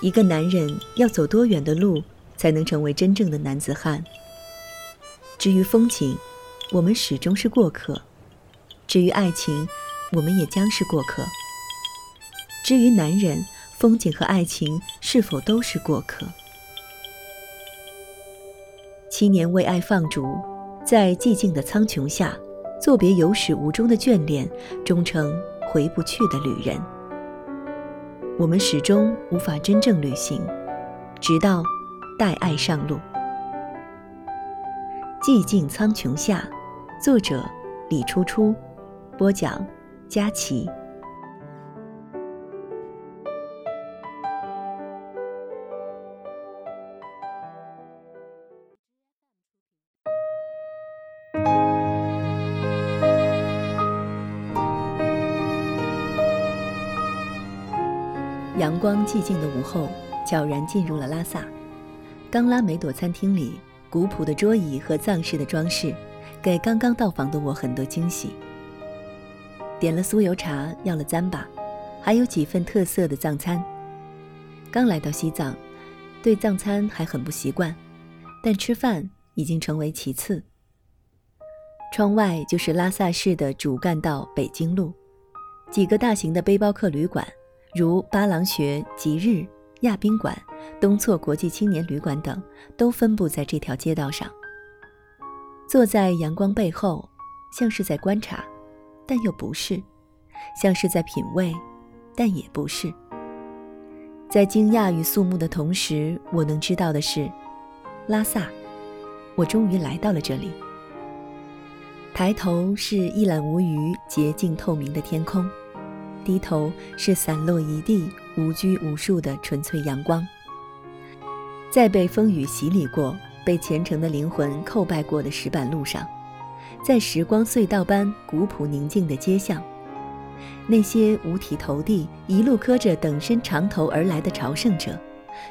一个男人要走多远的路才能成为真正的男子汉？至于风景，我们始终是过客；至于爱情，我们也将是过客。至于男人，风景和爱情是否都是过客？七年为爱放逐，在寂静的苍穹下，作别有始无终的眷恋，终成回不去的旅人。我们始终无法真正旅行，直到带爱上路。寂静苍穹下，作者李初初，播讲佳琪。光寂静的午后，悄然进入了拉萨。刚拉梅朵餐厅里，古朴的桌椅和藏式的装饰，给刚刚到访的我很多惊喜。点了酥油茶，要了糌粑，还有几份特色的藏餐。刚来到西藏，对藏餐还很不习惯，但吃饭已经成为其次。窗外就是拉萨市的主干道北京路，几个大型的背包客旅馆。如八郎穴、吉日、亚宾馆、东措国际青年旅馆等，都分布在这条街道上。坐在阳光背后，像是在观察，但又不是；像是在品味，但也不是。在惊讶与肃穆的同时，我能知道的是，拉萨，我终于来到了这里。抬头是一览无余、洁净透明的天空。低头是散落一地、无拘无束的纯粹阳光。在被风雨洗礼过、被虔诚的灵魂叩拜过的石板路上，在时光隧道般古朴宁静的街巷，那些五体投地、一路磕着等身长头而来的朝圣者，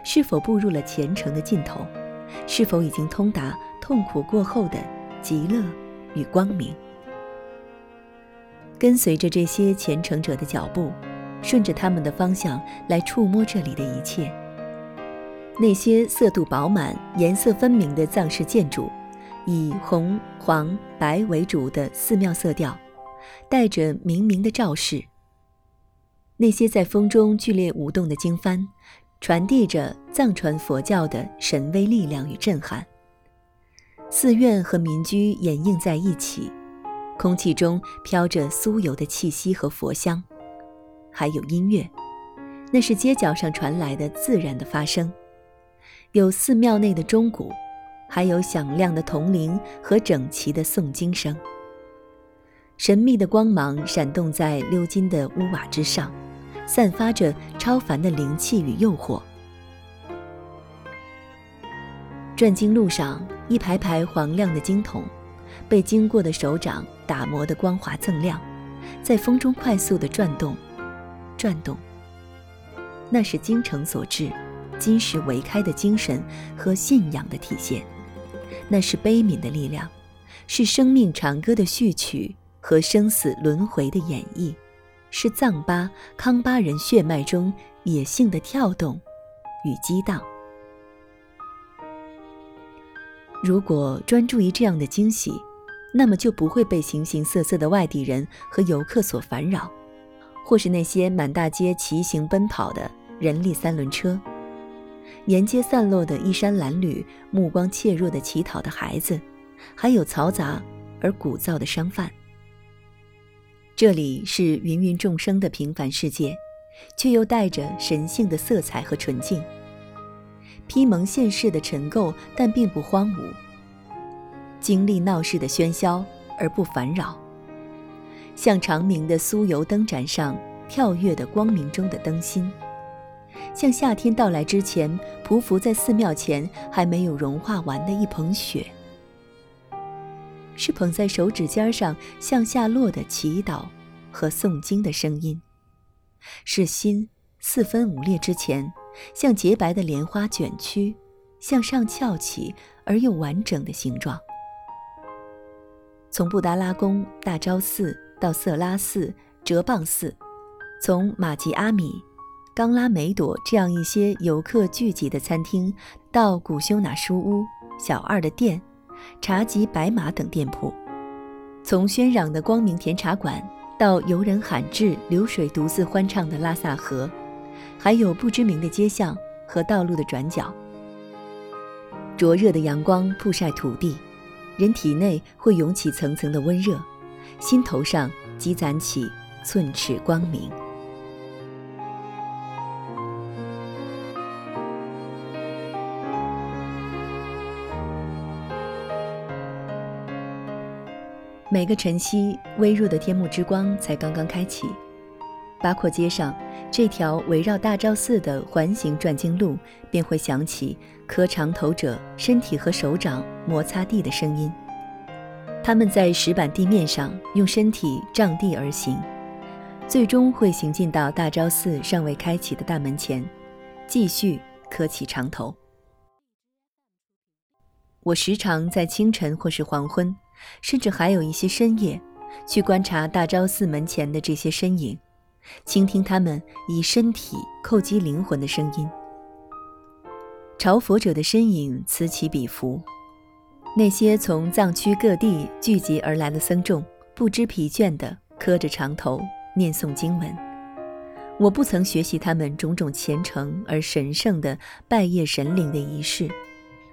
是否步入了虔诚的尽头？是否已经通达痛苦过后的极乐与光明？跟随着这些虔诚者的脚步，顺着他们的方向来触摸这里的一切。那些色度饱满、颜色分明的藏式建筑，以红、黄、白为主的寺庙色调，带着明明的照示。那些在风中剧烈舞动的经幡，传递着藏传佛教的神威力量与震撼。寺院和民居掩映在一起。空气中飘着酥油的气息和佛香，还有音乐，那是街角上传来的自然的发声。有寺庙内的钟鼓，还有响亮的铜铃和整齐的诵经声。神秘的光芒闪动在鎏金的屋瓦之上，散发着超凡的灵气与诱惑。转经路上，一排排黄亮的经筒。被经过的手掌打磨的光滑锃亮，在风中快速的转动，转动。那是精诚所至、金石为开的精神和信仰的体现，那是悲悯的力量，是生命长歌的序曲和生死轮回的演绎，是藏巴康巴人血脉中野性的跳动与激荡。如果专注于这样的惊喜，那么就不会被形形色色的外地人和游客所烦扰，或是那些满大街骑行奔跑的人力三轮车，沿街散落的衣衫褴褛、目光怯弱的乞讨的孩子，还有嘈杂而鼓噪的商贩。这里是芸芸众生的平凡世界，却又带着神性的色彩和纯净。披蒙现世的尘垢，但并不荒芜。经历闹市的喧嚣而不烦扰，像长明的酥油灯盏上跳跃的光明中的灯芯，像夏天到来之前匍匐在寺庙前还没有融化完的一捧雪，是捧在手指尖上向下落的祈祷和诵经的声音，是心四分五裂之前。像洁白的莲花卷曲，向上翘起而又完整的形状。从布达拉宫、大昭寺到色拉寺、哲蚌寺，从玛吉阿米冈拉梅朵这样一些游客聚集的餐厅，到古修纳书屋、小二的店、茶吉白马等店铺，从喧嚷的光明甜茶馆到游人罕至、流水独自欢唱的拉萨河，还有不知名的街巷和道路的转角。灼热的阳光曝晒土地，人体内会涌起层层的温热，心头上积攒起寸尺光明。每个晨曦，微弱的天幕之光才刚刚开启。八廓街上，这条围绕大昭寺的环形转经路，便会响起磕长头者身体和手掌摩擦地的声音。他们在石板地面上用身体仗地而行，最终会行进到大昭寺尚未开启的大门前，继续磕起长头。我时常在清晨或是黄昏。甚至还有一些深夜，去观察大昭寺门前的这些身影，倾听他们以身体叩击灵魂的声音。朝佛者的身影此起彼伏，那些从藏区各地聚集而来的僧众不知疲倦地磕着长头念诵经文。我不曾学习他们种种虔诚而神圣的拜谒神灵的仪式。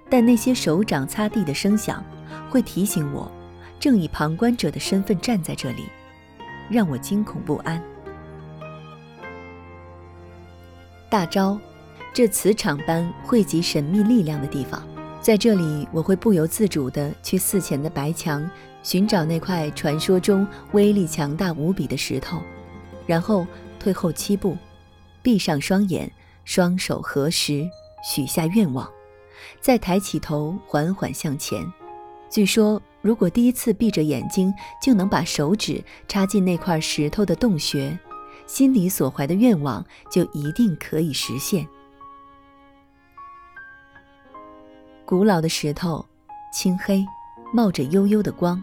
但那些手掌擦地的声响，会提醒我，正以旁观者的身份站在这里，让我惊恐不安。大昭，这磁场般汇集神秘力量的地方，在这里，我会不由自主地去寺前的白墙寻找那块传说中威力强大无比的石头，然后退后七步，闭上双眼，双手合十，许下愿望。再抬起头，缓缓向前。据说，如果第一次闭着眼睛就能把手指插进那块石头的洞穴，心里所怀的愿望就一定可以实现。古老的石头，青黑，冒着幽幽的光。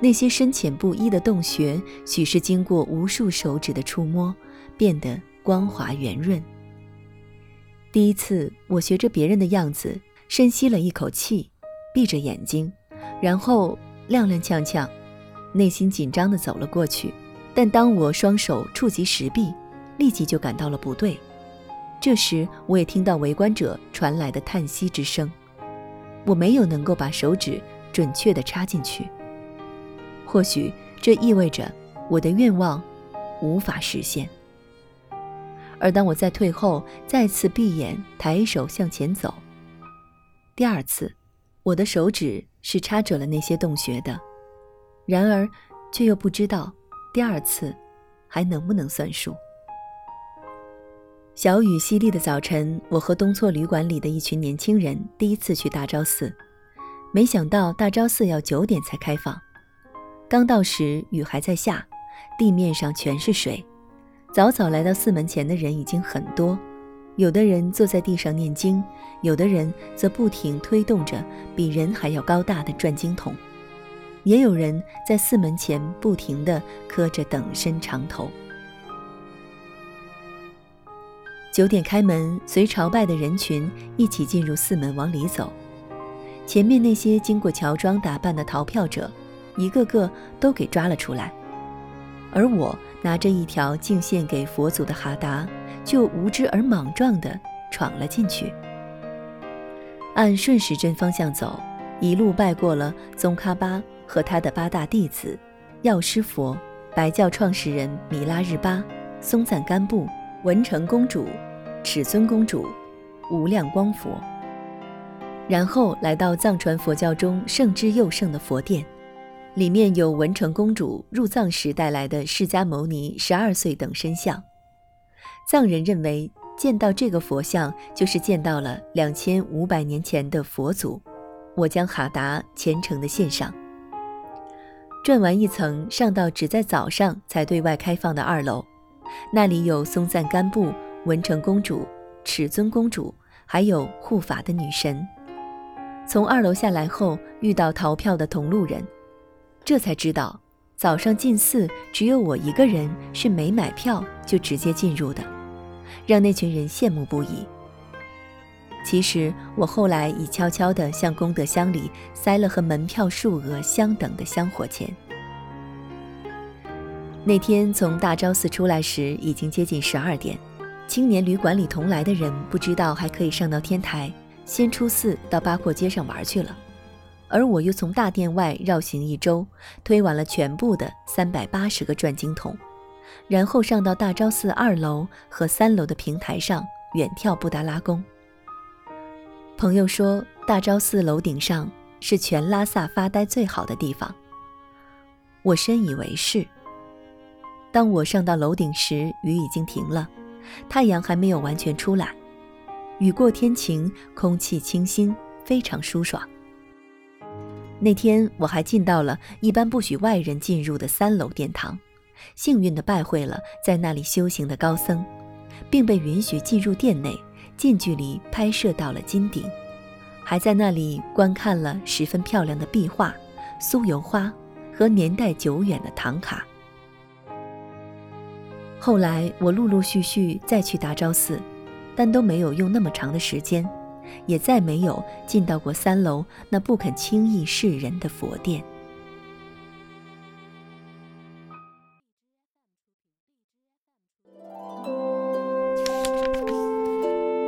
那些深浅不一的洞穴，许是经过无数手指的触摸，变得光滑圆润。第一次，我学着别人的样子，深吸了一口气，闭着眼睛，然后踉踉跄跄，内心紧张地走了过去。但当我双手触及石壁，立即就感到了不对。这时，我也听到围观者传来的叹息之声。我没有能够把手指准确地插进去，或许这意味着我的愿望无法实现。而当我在退后，再次闭眼，抬手向前走，第二次，我的手指是插准了那些洞穴的，然而，却又不知道第二次还能不能算数。小雨淅沥的早晨，我和东错旅馆里的一群年轻人第一次去大昭寺，没想到大昭寺要九点才开放。刚到时，雨还在下，地面上全是水。早早来到寺门前的人已经很多，有的人坐在地上念经，有的人则不停推动着比人还要高大的转经筒，也有人在寺门前不停地磕着等身长头。九点开门，随朝拜的人群一起进入寺门，往里走。前面那些经过乔装打扮的逃票者，一个个都给抓了出来，而我。拿着一条敬献给佛祖的哈达，就无知而莽撞地闯了进去。按顺时针方向走，一路拜过了宗喀巴和他的八大弟子：药师佛、白教创始人米拉日巴、松赞干布、文成公主、尺尊公主、无量光佛，然后来到藏传佛教中圣之又圣的佛殿。里面有文成公主入藏时带来的释迦牟尼十二岁等身像，藏人认为见到这个佛像就是见到了两千五百年前的佛祖。我将哈达虔诚地献上。转完一层，上到只在早上才对外开放的二楼，那里有松赞干布、文成公主、尺尊公主，还有护法的女神。从二楼下来后，遇到逃票的同路人。这才知道，早上进寺只有我一个人是没买票就直接进入的，让那群人羡慕不已。其实我后来已悄悄地向功德箱里塞了和门票数额相等的香火钱。那天从大昭寺出来时，已经接近十二点。青年旅馆里同来的人不知道还可以上到天台，先出寺到八廓街上玩去了，而我又从大殿外绕行一周，推完了全部的三百八十个转经筒，然后上到大昭寺二楼和三楼的平台上远眺布达拉宫。朋友说，大昭寺楼顶上是全拉萨发呆最好的地方。我深以为是。当我上到楼顶时，雨已经停了。太阳还没有完全出来，雨过天晴，空气清新，非常舒爽。那天我还进到了一般不许外人进入的三楼殿堂，幸运地拜会了在那里修行的高僧，并被允许进入殿内，近距离拍摄到了金顶，还在那里观看了十分漂亮的壁画、酥油花和年代久远的唐卡。后来我陆陆续续再去大昭寺，但都没有用那么长的时间，也再没有进到过三楼那不肯轻易示人的佛殿。